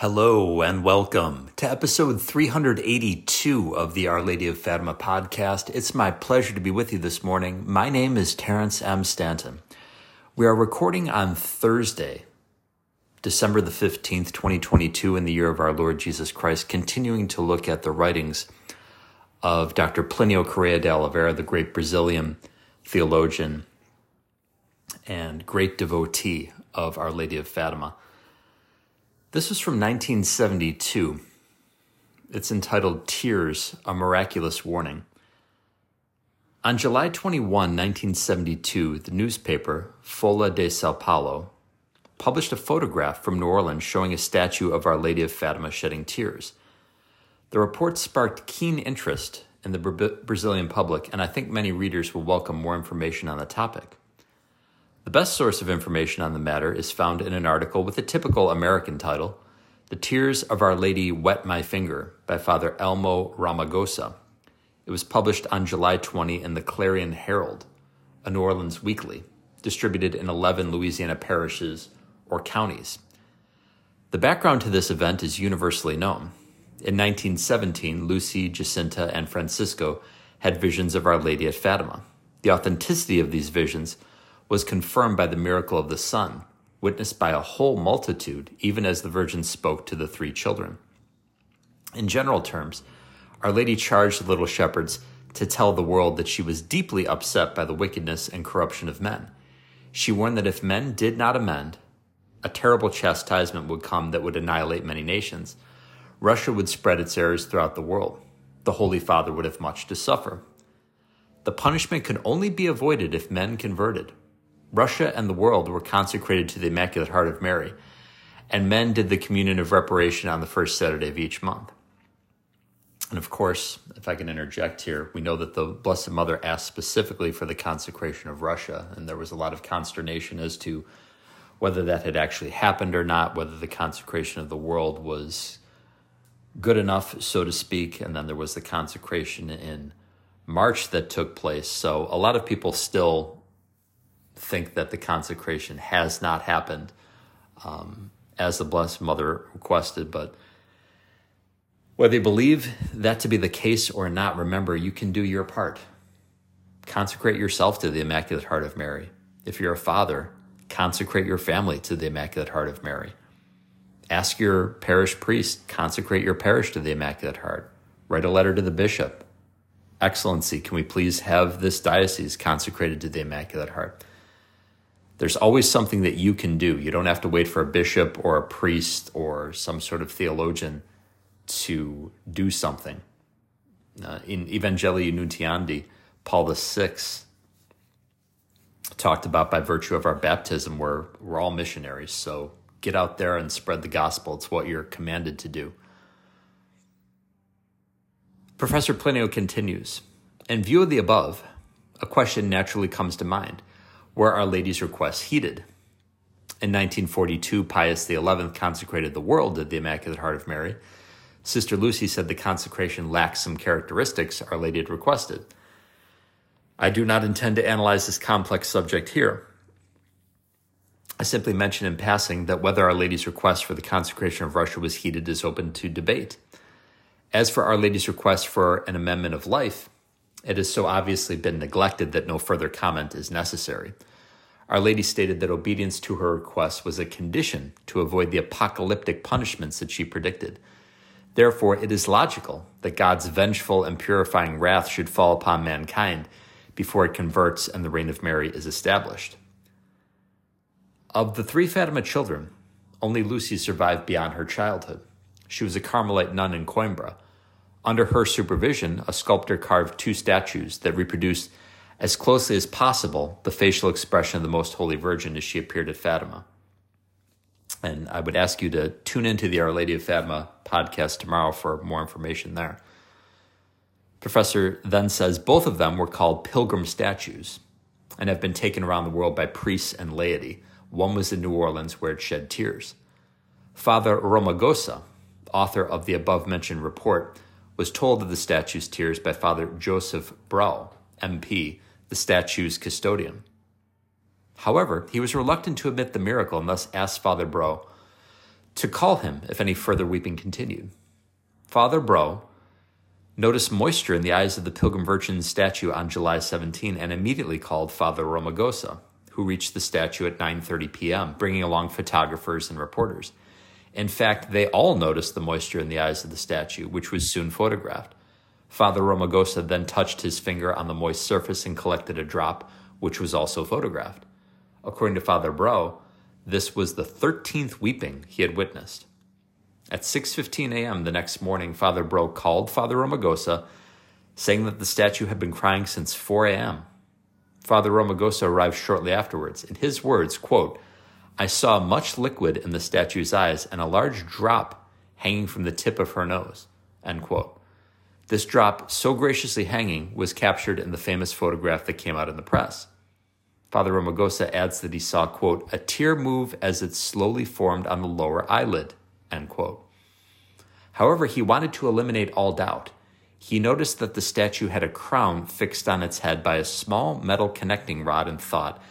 Hello and welcome to episode 382 of the Our Lady of Fatima podcast. It's my pleasure to be with you this morning. My name is Terrence M. Stanton. We are recording on Thursday, December the 15th, 2022, in the year of our Lord Jesus Christ, continuing to look at the writings of Dr. Plinio Correa de Oliveira, the great Brazilian theologian and great devotee of Our Lady of Fatima. This was from 1972. It's entitled Tears A Miraculous Warning. On July 21, 1972, the newspaper Folha de Sao Paulo published a photograph from New Orleans showing a statue of Our Lady of Fatima shedding tears. The report sparked keen interest in the Brazilian public, and I think many readers will welcome more information on the topic. The best source of information on the matter is found in an article with a typical American title The Tears of Our Lady Wet My Finger by Father Elmo Romagosa. It was published on July 20 in the Clarion Herald, a New Orleans weekly, distributed in 11 Louisiana parishes or counties. The background to this event is universally known. In 1917, Lucy, Jacinta, and Francisco had visions of Our Lady at Fatima. The authenticity of these visions was confirmed by the miracle of the sun, witnessed by a whole multitude, even as the Virgin spoke to the three children. In general terms, Our Lady charged the little shepherds to tell the world that she was deeply upset by the wickedness and corruption of men. She warned that if men did not amend, a terrible chastisement would come that would annihilate many nations. Russia would spread its errors throughout the world. The Holy Father would have much to suffer. The punishment could only be avoided if men converted. Russia and the world were consecrated to the Immaculate Heart of Mary, and men did the communion of reparation on the first Saturday of each month. And of course, if I can interject here, we know that the Blessed Mother asked specifically for the consecration of Russia, and there was a lot of consternation as to whether that had actually happened or not, whether the consecration of the world was good enough, so to speak, and then there was the consecration in March that took place. So a lot of people still think that the consecration has not happened um, as the Blessed Mother requested. But whether you believe that to be the case or not, remember you can do your part. Consecrate yourself to the Immaculate Heart of Mary. If you're a father, consecrate your family to the Immaculate Heart of Mary. Ask your parish priest, consecrate your parish to the Immaculate Heart. Write a letter to the bishop. Excellency, can we please have this diocese consecrated to the Immaculate Heart? There's always something that you can do. You don't have to wait for a bishop or a priest or some sort of theologian to do something. Uh, in Evangelii Nuntiandi, Paul VI talked about by virtue of our baptism, we're, we're all missionaries. So get out there and spread the gospel. It's what you're commanded to do. Professor Plinio continues In view of the above, a question naturally comes to mind were Our Lady's requests heeded. In 1942, Pius XI consecrated the world to the Immaculate Heart of Mary. Sister Lucy said the consecration lacked some characteristics Our Lady had requested. I do not intend to analyze this complex subject here. I simply mention in passing that whether Our Lady's request for the consecration of Russia was heeded is open to debate. As for Our Lady's request for an amendment of life, it has so obviously been neglected that no further comment is necessary. Our Lady stated that obedience to her request was a condition to avoid the apocalyptic punishments that she predicted. Therefore, it is logical that God's vengeful and purifying wrath should fall upon mankind before it converts and the reign of Mary is established. Of the three Fatima children, only Lucy survived beyond her childhood. She was a Carmelite nun in Coimbra. Under her supervision, a sculptor carved two statues that reproduced as closely as possible the facial expression of the Most Holy Virgin as she appeared at Fatima. And I would ask you to tune into the Our Lady of Fatima podcast tomorrow for more information there. Professor then says both of them were called pilgrim statues and have been taken around the world by priests and laity. One was in New Orleans where it shed tears. Father Romagosa, author of the above mentioned report, was told of the statue's tears by Father Joseph Breault, MP, the statue's custodian. However, he was reluctant to admit the miracle and thus asked Father Breault to call him if any further weeping continued. Father Breault noticed moisture in the eyes of the Pilgrim Virgin statue on July 17 and immediately called Father Romagosa, who reached the statue at 9:30 p.m., bringing along photographers and reporters. In fact, they all noticed the moisture in the eyes of the statue, which was soon photographed. Father Romagosa then touched his finger on the moist surface and collected a drop, which was also photographed. According to Father Breault, this was the 13th weeping he had witnessed. At 6:15 a.m. the next morning, Father Breault called Father Romagosa, saying that the statue had been crying since 4 a.m. Father Romagosa arrived shortly afterwards. In his words, quote, I saw much liquid in the statue's eyes and a large drop hanging from the tip of her nose. End quote. This drop, so graciously hanging, was captured in the famous photograph that came out in the press. Father Romagosa adds that he saw, quote, a tear move as it slowly formed on the lower eyelid, End quote. However, he wanted to eliminate all doubt. He noticed that the statue had a crown fixed on its head by a small metal connecting rod and thought,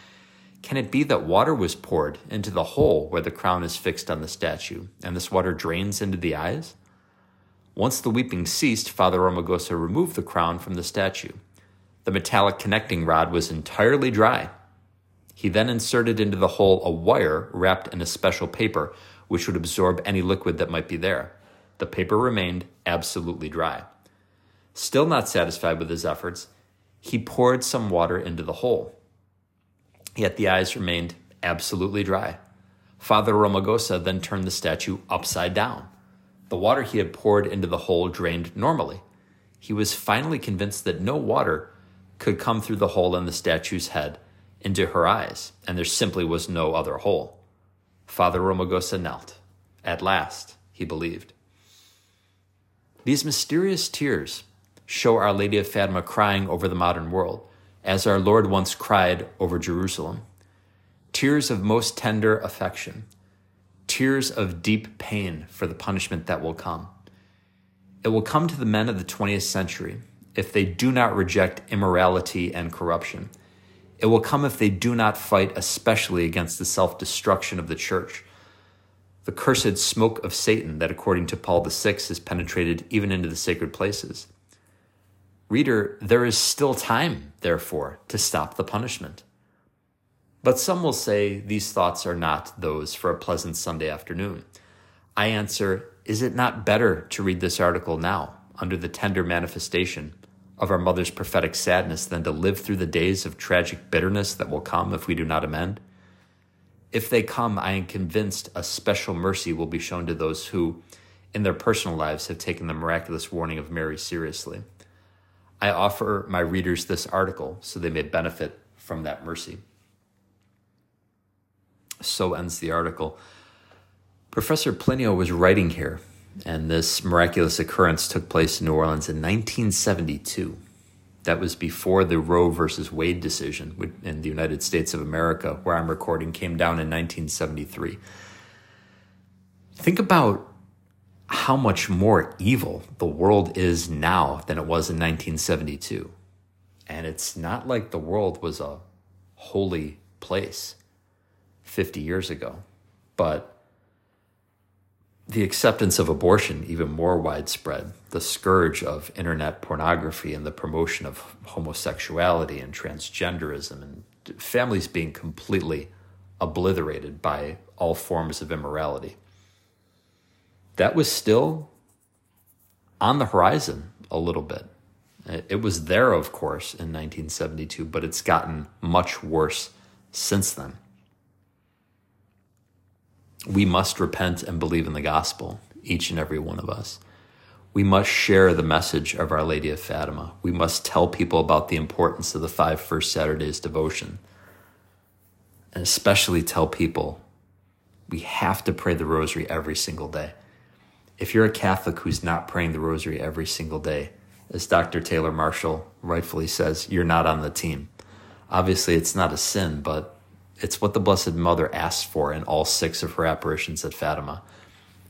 can it be that water was poured into the hole where the crown is fixed on the statue, and this water drains into the eyes? Once the weeping ceased, Father Romagosa removed the crown from the statue. The metallic connecting rod was entirely dry. He then inserted into the hole a wire wrapped in a special paper which would absorb any liquid that might be there. The paper remained absolutely dry. Still not satisfied with his efforts, he poured some water into the hole. Yet the eyes remained absolutely dry. Father Romagosa then turned the statue upside down. The water he had poured into the hole drained normally. He was finally convinced that no water could come through the hole in the statue's head into her eyes, and there simply was no other hole. Father Romagosa knelt. At last, he believed. These mysterious tears show Our Lady of Fatima crying over the modern world, as our Lord once cried over Jerusalem. Tears of most tender affection, tears of deep pain for the punishment that will come. It will come to the men of the 20th century if they do not reject immorality and corruption it will come if they do not fight, especially against the self destruction of the church. The cursed smoke of Satan that, according to Paul VI, has penetrated even into the sacred places. Reader, there is still time, therefore, to stop the punishment. But some will say these thoughts are not those for a pleasant Sunday afternoon. I answer, is it not better to read this article now, under the tender manifestation of our mother's prophetic sadness than to live through the days of tragic bitterness that will come if we do not amend? If they come, I am convinced a special mercy will be shown to those who, in their personal lives, have taken the miraculous warning of Mary seriously. I offer my readers this article so they may benefit from that mercy. So ends the article. Professor Plinio was writing here and this miraculous occurrence took place in New Orleans in 1972. That was before the Roe versus Wade decision in the United States of America, where I'm recording, came down in 1973. Think about how much more evil the world is now than it was in 1972. And it's not like the world was a holy place 50 years ago, but the acceptance of abortion even more widespread, the scourge of internet pornography and the promotion of homosexuality and transgenderism, and families being completely obliterated by all forms of immorality. That was still on the horizon a little bit. It was there, of course, in 1972, but it's gotten much worse since then we must repent and believe in the gospel, each and every one of us. We must share the message of Our Lady of Fatima. We must tell people about the importance of the five first Saturdays devotion. And especially tell people we have to pray the rosary every single day. If you're a Catholic who's not praying the rosary every single day, as Dr. Taylor Marshall rightfully says, you're not on the team. Obviously, it's not a sin, but it's what the Blessed Mother asked for in all six of her apparitions at Fatima.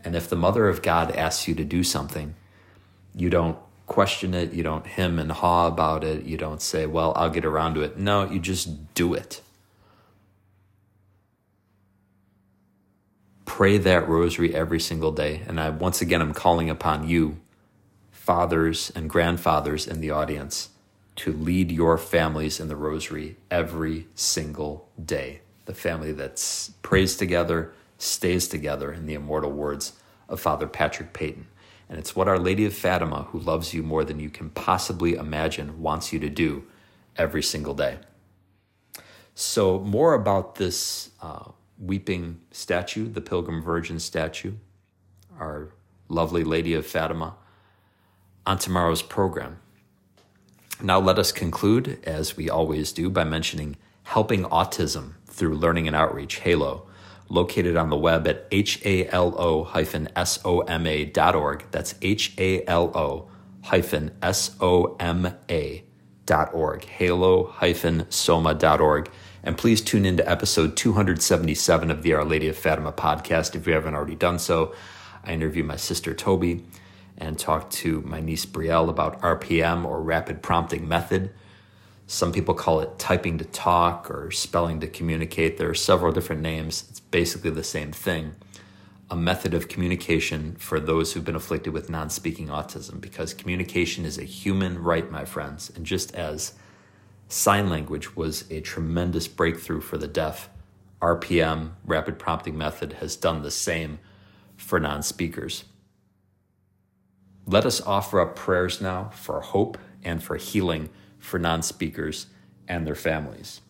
And if the Mother of God asks you to do something, you don't question it, you don't hem and haw about it, you don't say, well, I'll get around to it. No, you just do it. Pray that rosary every single day. And I, once again, I'm calling upon you, fathers and grandfathers in the audience, to lead your families in the rosary every single day. The family that prays together, stays together, in the immortal words of Father Patrick Peyton. And it's what Our Lady of Fatima, who loves you more than you can possibly imagine, wants you to do every single day. So, more about this uh, weeping statue, the Pilgrim Virgin statue, our lovely Lady of Fatima, on tomorrow's program. Now, let us conclude, as we always do, by mentioning Helping Autism through Learning and Outreach, HALO, located on the web at halo-soma.org. That's H-A-L-O-H-SOMA dot org. halo-soma.org, halo-soma.org. And please tune in to episode 277 of the Our Lady of Fatima podcast if you haven't already done so. I interview my sister Toby and talk to my niece Brielle about RPM or rapid prompting method. Some people call it typing to talk or spelling to communicate. There are several different names. It's basically the same thing. A method of communication for those who've been afflicted with non speaking autism because communication is a human right, my friends. And just as sign language was a tremendous breakthrough for the deaf, RPM, rapid prompting method, has done the same for non speakers. Let us offer up prayers now for hope and for healing for non speakers and their families.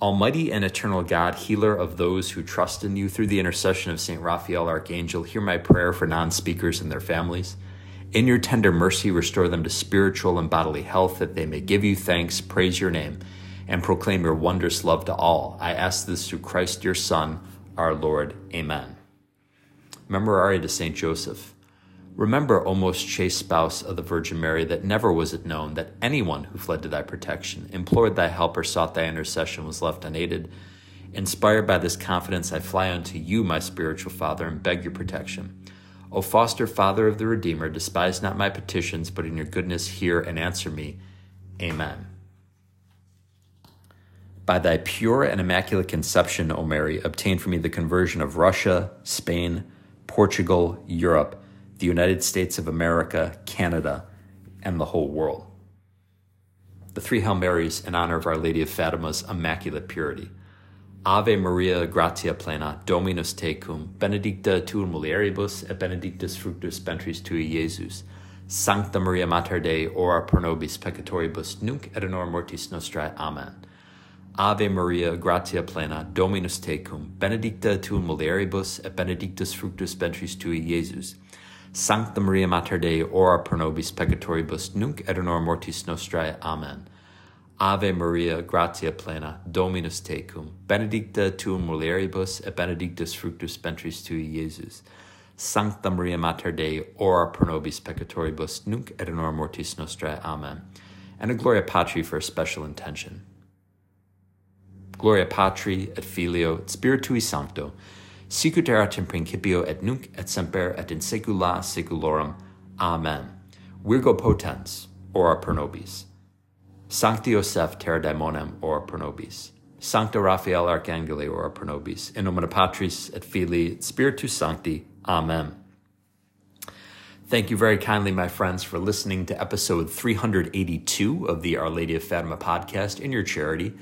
Almighty and eternal God, healer of those who trust in you through the intercession of St. Raphael Archangel, hear my prayer for non speakers and their families. In your tender mercy, restore them to spiritual and bodily health, that they may give you thanks, praise your name, and proclaim your wondrous love to all. I ask this through Christ your Son, our Lord. Amen. Memorare to St. Joseph. Remember, O most chaste spouse of the Virgin Mary, that never was it known that anyone who fled to thy protection, implored thy help, or sought thy intercession was left unaided. Inspired by this confidence, I fly unto you, my spiritual Father, and beg your protection. O foster Father of the Redeemer, despise not my petitions, but in your goodness hear and answer me. Amen. By thy pure and immaculate conception, O Mary, obtain for me the conversion of Russia, Spain, Portugal, Europe, the United States of America, Canada, and the whole world. The three Hail Marys in honor of Our Lady of Fatima's immaculate purity. Ave Maria, gratia plena, Dominus tecum, benedicta tu mulieribus, et benedictus fructus ventris tui, Iesus. Sancta Maria Mater Dei, ora pro nobis peccatoribus, nunc et in hora mortis nostrae. Amen. Ave Maria, gratia plena, Dominus tecum, benedicta tu mulieribus, et benedictus fructus ventris tui, Iesus. Sancta Maria Mater Dei, ora pro nobis peccatoribus, nunc et in hora mortis nostrae. Amen. Ave Maria, gratia plena, Dominus tecum, benedicta tu mulieribus, et benedictus fructus ventris tui, Iesus. Sancta Maria Mater Dei, ora pro nobis peccatoribus, nunc et in hora mortis nostrae. Amen. And a Gloria Patri for a special intention. Gloria Patri et Filio et Spiritui Sancto, sicut in principio et nunc et semper et in saecula saeculorum. Amen. Virgo potens, ora pro nobis. Sancti Joseph terra daemonem, ora pro nobis. Sancta Raphael Archangeli, ora pro nobis. In nomine Patris et Filii et Spiritus Sancti. Amen. Thank you very kindly, my friends, for listening to episode 382 of the Our Lady of Fatima podcast in your charity.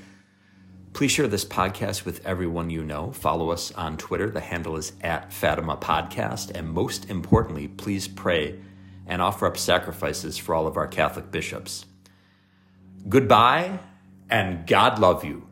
Please share this podcast with everyone you know. Follow us on Twitter. The handle is at Fatima Podcast. And most importantly, please pray and offer up sacrifices for all of our Catholic bishops. Goodbye and God love you.